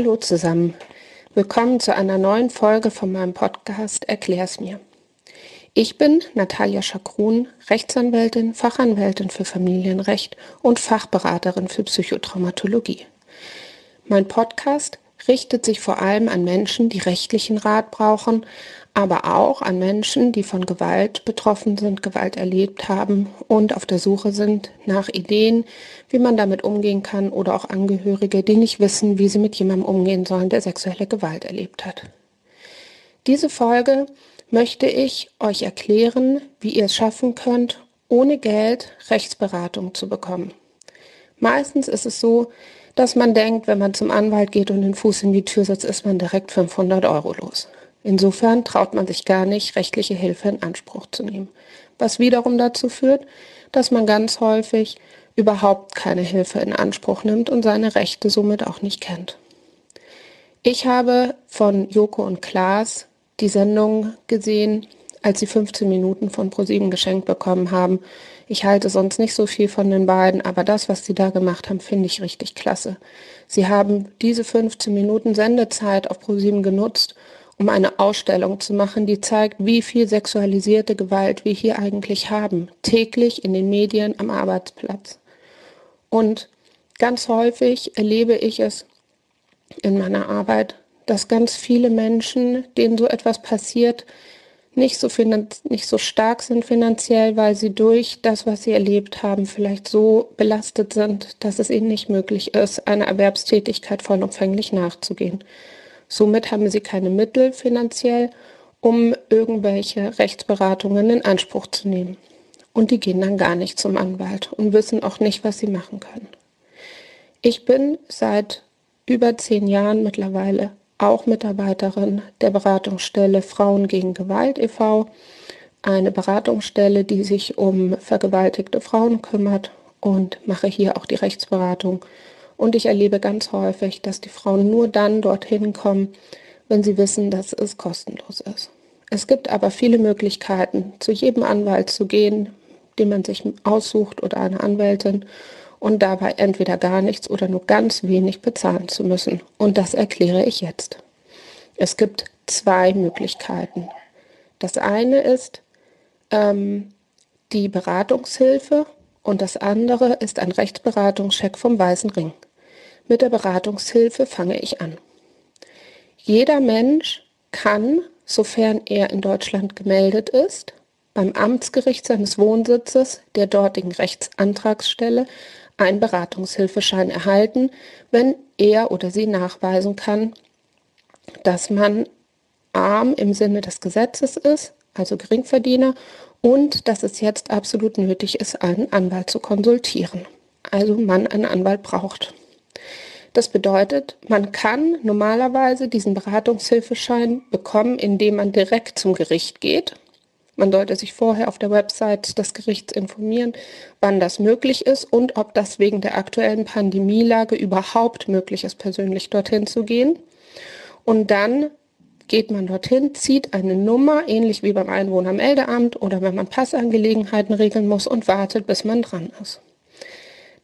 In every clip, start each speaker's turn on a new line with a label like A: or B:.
A: Hallo zusammen. Willkommen zu einer neuen Folge von meinem Podcast Erklär's mir. Ich bin Natalia Schakrun, Rechtsanwältin, Fachanwältin für Familienrecht und Fachberaterin für Psychotraumatologie. Mein Podcast richtet sich vor allem an Menschen, die rechtlichen Rat brauchen, aber auch an Menschen, die von Gewalt betroffen sind, Gewalt erlebt haben und auf der Suche sind nach Ideen, wie man damit umgehen kann oder auch Angehörige, die nicht wissen, wie sie mit jemandem umgehen sollen, der sexuelle Gewalt erlebt hat. Diese Folge möchte ich euch erklären, wie ihr es schaffen könnt, ohne Geld Rechtsberatung zu bekommen. Meistens ist es so, dass man denkt, wenn man zum Anwalt geht und den Fuß in die Tür setzt, ist man direkt 500 Euro los. Insofern traut man sich gar nicht, rechtliche Hilfe in Anspruch zu nehmen, was wiederum dazu führt, dass man ganz häufig überhaupt keine Hilfe in Anspruch nimmt und seine Rechte somit auch nicht kennt. Ich habe von Joko und Klaas die Sendung gesehen, als sie 15 Minuten von ProSieben geschenkt bekommen haben. Ich halte sonst nicht so viel von den beiden, aber das, was sie da gemacht haben, finde ich richtig klasse. Sie haben diese 15 Minuten Sendezeit auf ProSieben genutzt, um eine Ausstellung zu machen, die zeigt, wie viel sexualisierte Gewalt wir hier eigentlich haben, täglich in den Medien am Arbeitsplatz. Und ganz häufig erlebe ich es in meiner Arbeit, dass ganz viele Menschen, denen so etwas passiert, nicht so, nicht so stark sind finanziell, weil sie durch das, was sie erlebt haben, vielleicht so belastet sind, dass es ihnen nicht möglich ist, einer Erwerbstätigkeit vollumfänglich nachzugehen. Somit haben sie keine Mittel finanziell, um irgendwelche Rechtsberatungen in Anspruch zu nehmen. Und die gehen dann gar nicht zum Anwalt und wissen auch nicht, was sie machen können. Ich bin seit über zehn Jahren mittlerweile auch Mitarbeiterin der Beratungsstelle Frauen gegen Gewalt e.V., eine Beratungsstelle, die sich um vergewaltigte Frauen kümmert und mache hier auch die Rechtsberatung und ich erlebe ganz häufig, dass die Frauen nur dann dorthin kommen, wenn sie wissen, dass es kostenlos ist. Es gibt aber viele Möglichkeiten, zu jedem Anwalt zu gehen, den man sich aussucht oder eine Anwältin und dabei entweder gar nichts oder nur ganz wenig bezahlen zu müssen. Und das erkläre ich jetzt. Es gibt zwei Möglichkeiten. Das eine ist ähm, die Beratungshilfe und das andere ist ein Rechtsberatungscheck vom Weißen Ring. Mit der Beratungshilfe fange ich an. Jeder Mensch kann, sofern er in Deutschland gemeldet ist, beim Amtsgericht seines Wohnsitzes der dortigen Rechtsantragsstelle einen Beratungshilfeschein erhalten, wenn er oder sie nachweisen kann, dass man arm im Sinne des Gesetzes ist, also Geringverdiener, und dass es jetzt absolut nötig ist, einen Anwalt zu konsultieren. Also man einen Anwalt braucht. Das bedeutet, man kann normalerweise diesen Beratungshilfeschein bekommen, indem man direkt zum Gericht geht. Man sollte sich vorher auf der Website des Gerichts informieren, wann das möglich ist und ob das wegen der aktuellen Pandemielage überhaupt möglich ist, persönlich dorthin zu gehen. Und dann geht man dorthin, zieht eine Nummer, ähnlich wie beim Einwohnermeldeamt oder wenn man Passangelegenheiten regeln muss und wartet, bis man dran ist.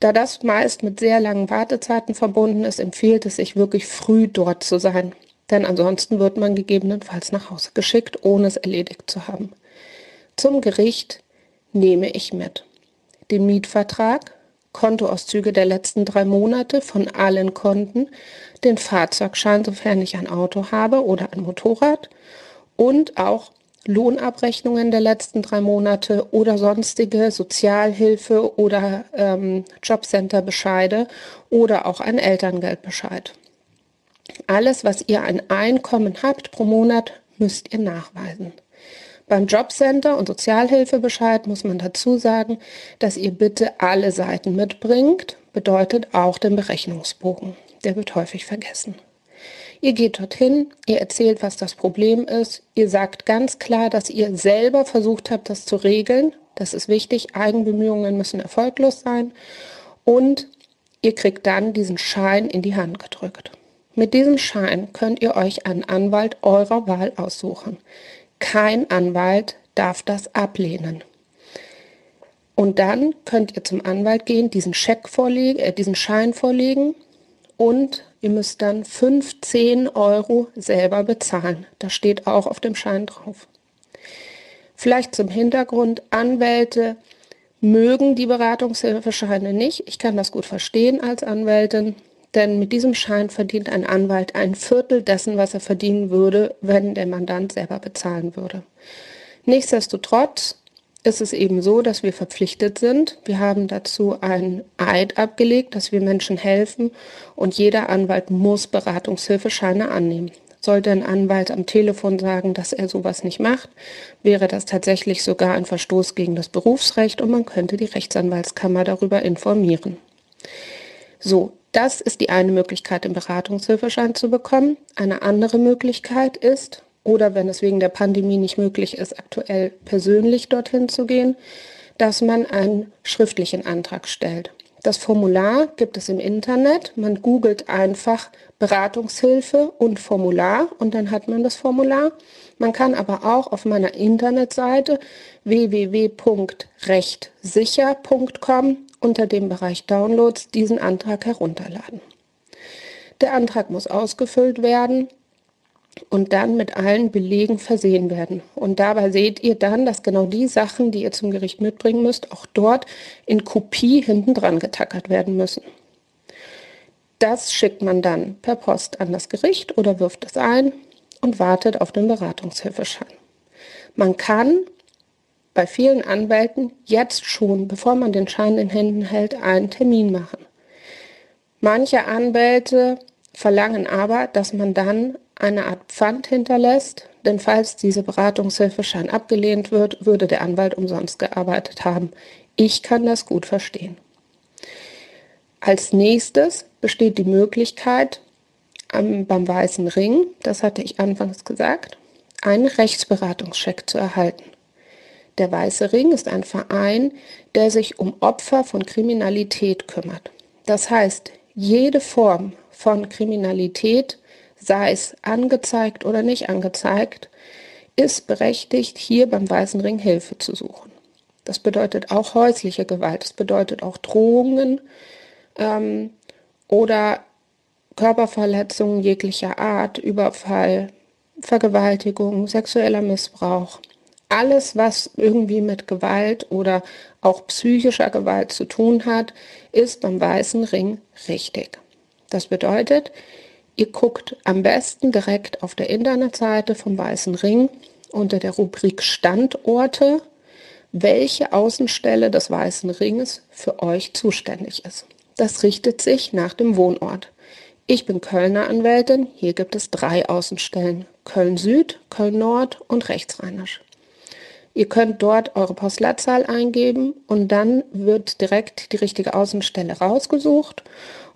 A: Da das meist mit sehr langen Wartezeiten verbunden ist, empfiehlt es sich wirklich früh dort zu sein. Denn ansonsten wird man gegebenenfalls nach Hause geschickt, ohne es erledigt zu haben. Zum Gericht nehme ich mit den Mietvertrag, Kontoauszüge der letzten drei Monate von allen Konten, den Fahrzeugschein, sofern ich ein Auto habe oder ein Motorrad und auch Lohnabrechnungen der letzten drei Monate oder sonstige Sozialhilfe oder ähm, Jobcenter-Bescheide oder auch ein Elterngeldbescheid. Alles, was ihr an Einkommen habt pro Monat, müsst ihr nachweisen. Beim Jobcenter und Sozialhilfebescheid muss man dazu sagen, dass ihr bitte alle Seiten mitbringt, bedeutet auch den Berechnungsbogen. Der wird häufig vergessen. Ihr geht dorthin, ihr erzählt, was das Problem ist, ihr sagt ganz klar, dass ihr selber versucht habt, das zu regeln. Das ist wichtig, Eigenbemühungen müssen erfolglos sein. Und ihr kriegt dann diesen Schein in die Hand gedrückt. Mit diesem Schein könnt ihr euch einen Anwalt eurer Wahl aussuchen. Kein Anwalt darf das ablehnen. Und dann könnt ihr zum Anwalt gehen, diesen Scheck vorlegen, äh, diesen Schein vorlegen und ihr müsst dann 15 Euro selber bezahlen. Das steht auch auf dem Schein drauf. Vielleicht zum Hintergrund, Anwälte mögen die Beratungshilfescheine nicht. Ich kann das gut verstehen als Anwältin, denn mit diesem Schein verdient ein Anwalt ein Viertel dessen, was er verdienen würde, wenn der Mandant selber bezahlen würde. Nichtsdestotrotz ist es eben so, dass wir verpflichtet sind. Wir haben dazu ein Eid abgelegt, dass wir Menschen helfen und jeder Anwalt muss Beratungshilfescheine annehmen. Sollte ein Anwalt am Telefon sagen, dass er sowas nicht macht, wäre das tatsächlich sogar ein Verstoß gegen das Berufsrecht und man könnte die Rechtsanwaltskammer darüber informieren. So, das ist die eine Möglichkeit, den Beratungshilfeschein zu bekommen. Eine andere Möglichkeit ist, oder wenn es wegen der Pandemie nicht möglich ist, aktuell persönlich dorthin zu gehen, dass man einen schriftlichen Antrag stellt. Das Formular gibt es im Internet. Man googelt einfach Beratungshilfe und Formular und dann hat man das Formular. Man kann aber auch auf meiner Internetseite www.rechtsicher.com unter dem Bereich Downloads diesen Antrag herunterladen. Der Antrag muss ausgefüllt werden und dann mit allen Belegen versehen werden. Und dabei seht ihr dann, dass genau die Sachen, die ihr zum Gericht mitbringen müsst, auch dort in Kopie hinten dran getackert werden müssen. Das schickt man dann per Post an das Gericht oder wirft es ein und wartet auf den Beratungshilfeschein. Man kann bei vielen Anwälten jetzt schon, bevor man den Schein in Händen hält, einen Termin machen. Manche Anwälte verlangen aber, dass man dann eine Art Pfand hinterlässt, denn falls diese Beratungshilfeschein abgelehnt wird, würde der Anwalt umsonst gearbeitet haben. Ich kann das gut verstehen. Als nächstes besteht die Möglichkeit, am, beim Weißen Ring, das hatte ich anfangs gesagt, einen Rechtsberatungscheck zu erhalten. Der Weiße Ring ist ein Verein, der sich um Opfer von Kriminalität kümmert. Das heißt, jede Form von Kriminalität sei es angezeigt oder nicht angezeigt, ist berechtigt, hier beim Weißen Ring Hilfe zu suchen. Das bedeutet auch häusliche Gewalt, das bedeutet auch Drohungen ähm, oder Körperverletzungen jeglicher Art, Überfall, Vergewaltigung, sexueller Missbrauch. Alles, was irgendwie mit Gewalt oder auch psychischer Gewalt zu tun hat, ist beim Weißen Ring richtig. Das bedeutet, Ihr guckt am besten direkt auf der Internetseite vom Weißen Ring unter der Rubrik Standorte, welche Außenstelle des Weißen Ringes für euch zuständig ist. Das richtet sich nach dem Wohnort. Ich bin Kölner Anwältin. Hier gibt es drei Außenstellen. Köln Süd, Köln Nord und Rechtsrheinisch. Ihr könnt dort eure Postleitzahl eingeben und dann wird direkt die richtige Außenstelle rausgesucht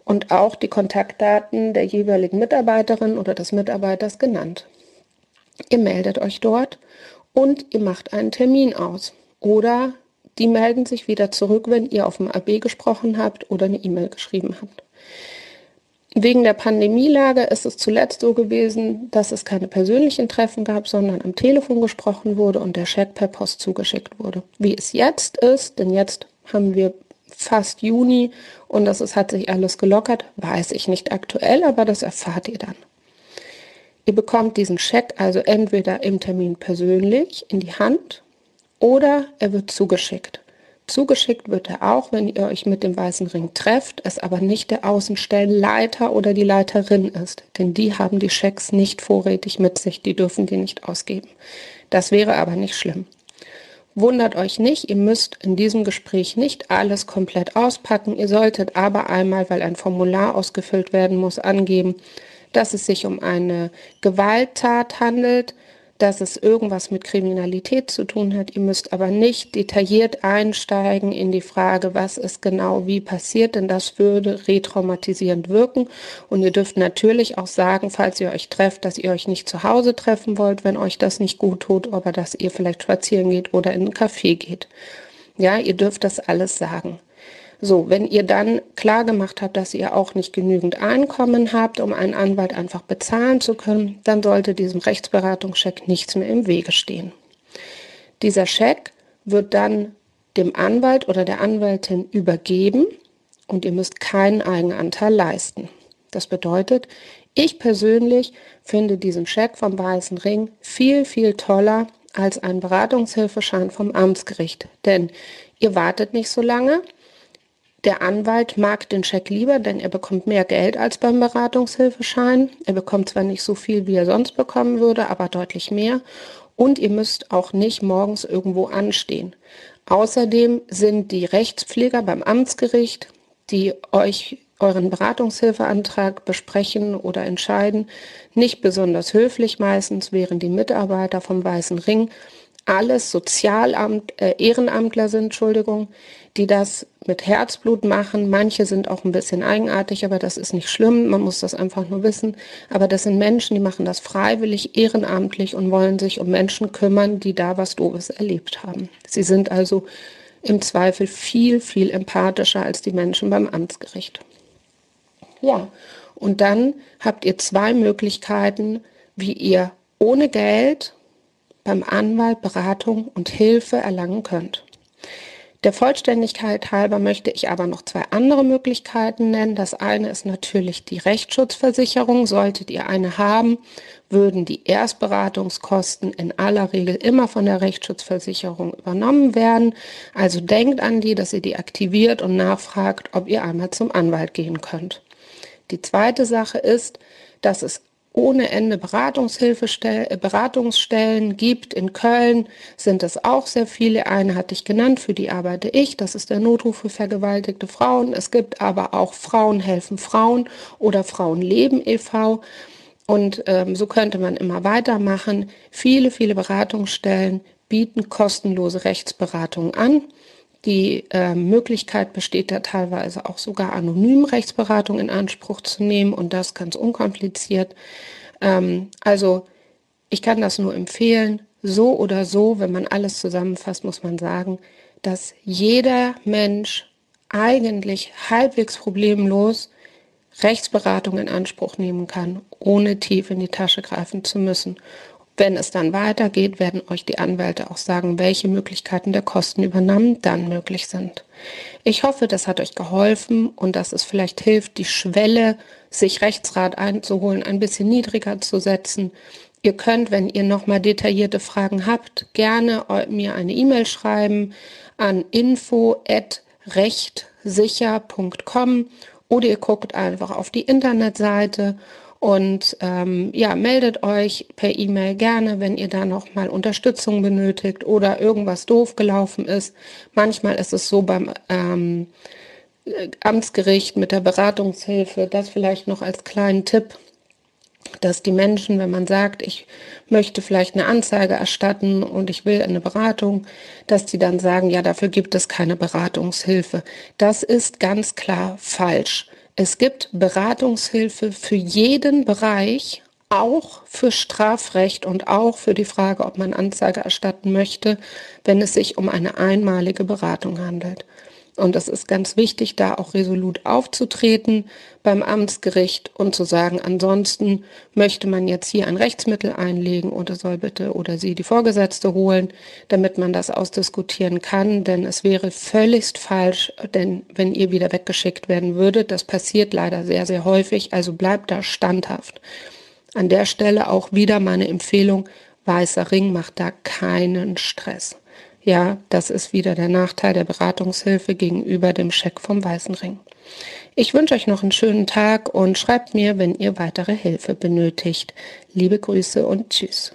A: und auch die Kontaktdaten der jeweiligen Mitarbeiterin oder des Mitarbeiters genannt. Ihr meldet euch dort und ihr macht einen Termin aus. Oder die melden sich wieder zurück, wenn ihr auf dem AB gesprochen habt oder eine E-Mail geschrieben habt. Wegen der Pandemielage ist es zuletzt so gewesen, dass es keine persönlichen Treffen gab, sondern am Telefon gesprochen wurde und der Scheck per Post zugeschickt wurde. Wie es jetzt ist, denn jetzt haben wir fast Juni und das ist, hat sich alles gelockert, weiß ich nicht aktuell, aber das erfahrt ihr dann. Ihr bekommt diesen Scheck also entweder im Termin persönlich in die Hand oder er wird zugeschickt. Zugeschickt wird er auch, wenn ihr euch mit dem weißen Ring trefft, es aber nicht der Außenstellenleiter oder die Leiterin ist, denn die haben die Schecks nicht vorrätig mit sich, die dürfen die nicht ausgeben. Das wäre aber nicht schlimm. Wundert euch nicht, ihr müsst in diesem Gespräch nicht alles komplett auspacken. Ihr solltet aber einmal, weil ein Formular ausgefüllt werden muss, angeben, dass es sich um eine Gewalttat handelt, dass es irgendwas mit Kriminalität zu tun hat. Ihr müsst aber nicht detailliert einsteigen in die Frage, was ist genau wie passiert, denn das würde retraumatisierend wirken. Und ihr dürft natürlich auch sagen, falls ihr euch trefft, dass ihr euch nicht zu Hause treffen wollt, wenn euch das nicht gut tut, aber dass ihr vielleicht spazieren geht oder in ein Café geht. Ja, ihr dürft das alles sagen. So, wenn ihr dann klar gemacht habt, dass ihr auch nicht genügend Einkommen habt, um einen Anwalt einfach bezahlen zu können, dann sollte diesem Rechtsberatungscheck nichts mehr im Wege stehen. Dieser Scheck wird dann dem Anwalt oder der Anwältin übergeben und ihr müsst keinen Eigenanteil leisten. Das bedeutet, ich persönlich finde diesen Scheck vom Weißen Ring viel, viel toller als einen Beratungshilfeschein vom Amtsgericht. Denn ihr wartet nicht so lange. Der Anwalt mag den Scheck lieber, denn er bekommt mehr Geld als beim Beratungshilfeschein. Er bekommt zwar nicht so viel, wie er sonst bekommen würde, aber deutlich mehr. Und ihr müsst auch nicht morgens irgendwo anstehen. Außerdem sind die Rechtspfleger beim Amtsgericht, die euch euren Beratungshilfeantrag besprechen oder entscheiden, nicht besonders höflich meistens, während die Mitarbeiter vom Weißen Ring alles Sozialamt, äh, Ehrenamtler sind, Entschuldigung, die das mit Herzblut machen. Manche sind auch ein bisschen eigenartig, aber das ist nicht schlimm. Man muss das einfach nur wissen. Aber das sind Menschen, die machen das freiwillig, ehrenamtlich und wollen sich um Menschen kümmern, die da was Doofes erlebt haben. Sie sind also im Zweifel viel, viel empathischer als die Menschen beim Amtsgericht. Ja, und dann habt ihr zwei Möglichkeiten, wie ihr ohne Geld beim Anwalt Beratung und Hilfe erlangen könnt. Der Vollständigkeit halber möchte ich aber noch zwei andere Möglichkeiten nennen. Das eine ist natürlich die Rechtsschutzversicherung. Solltet ihr eine haben, würden die Erstberatungskosten in aller Regel immer von der Rechtsschutzversicherung übernommen werden. Also denkt an die, dass ihr die aktiviert und nachfragt, ob ihr einmal zum Anwalt gehen könnt. Die zweite Sache ist, dass es ohne Ende äh, Beratungsstellen gibt. In Köln sind es auch sehr viele. Eine hatte ich genannt, für die arbeite ich. Das ist der Notruf für vergewaltigte Frauen. Es gibt aber auch Frauen helfen Frauen oder Frauen leben e.V. Und ähm, so könnte man immer weitermachen. Viele, viele Beratungsstellen bieten kostenlose Rechtsberatung an. Die äh, Möglichkeit besteht da teilweise auch sogar anonym Rechtsberatung in Anspruch zu nehmen und das ganz unkompliziert. Ähm, also ich kann das nur empfehlen. So oder so, wenn man alles zusammenfasst, muss man sagen, dass jeder Mensch eigentlich halbwegs problemlos Rechtsberatung in Anspruch nehmen kann, ohne tief in die Tasche greifen zu müssen. Wenn es dann weitergeht, werden euch die Anwälte auch sagen, welche Möglichkeiten der Kostenübernahme dann möglich sind. Ich hoffe, das hat euch geholfen und dass es vielleicht hilft, die Schwelle, sich Rechtsrat einzuholen, ein bisschen niedriger zu setzen. Ihr könnt, wenn ihr nochmal detaillierte Fragen habt, gerne mir eine E-Mail schreiben an info@rechtsicher.com oder ihr guckt einfach auf die Internetseite und ähm, ja, meldet euch per E-Mail gerne, wenn ihr da noch mal Unterstützung benötigt oder irgendwas doof gelaufen ist. Manchmal ist es so beim ähm, Amtsgericht mit der Beratungshilfe, das vielleicht noch als kleinen Tipp, dass die Menschen, wenn man sagt, ich möchte vielleicht eine Anzeige erstatten und ich will eine Beratung, dass die dann sagen, ja, dafür gibt es keine Beratungshilfe. Das ist ganz klar falsch. Es gibt Beratungshilfe für jeden Bereich, auch für Strafrecht und auch für die Frage, ob man Anzeige erstatten möchte, wenn es sich um eine einmalige Beratung handelt. Und es ist ganz wichtig, da auch resolut aufzutreten beim Amtsgericht und zu sagen, ansonsten möchte man jetzt hier ein Rechtsmittel einlegen oder soll bitte oder sie die Vorgesetzte holen, damit man das ausdiskutieren kann. Denn es wäre völligst falsch, denn wenn ihr wieder weggeschickt werden würdet, das passiert leider sehr, sehr häufig, also bleibt da standhaft. An der Stelle auch wieder meine Empfehlung, weißer Ring macht da keinen Stress. Ja, das ist wieder der Nachteil der Beratungshilfe gegenüber dem Scheck vom Weißen Ring. Ich wünsche euch noch einen schönen Tag und schreibt mir, wenn ihr weitere Hilfe benötigt. Liebe Grüße und Tschüss.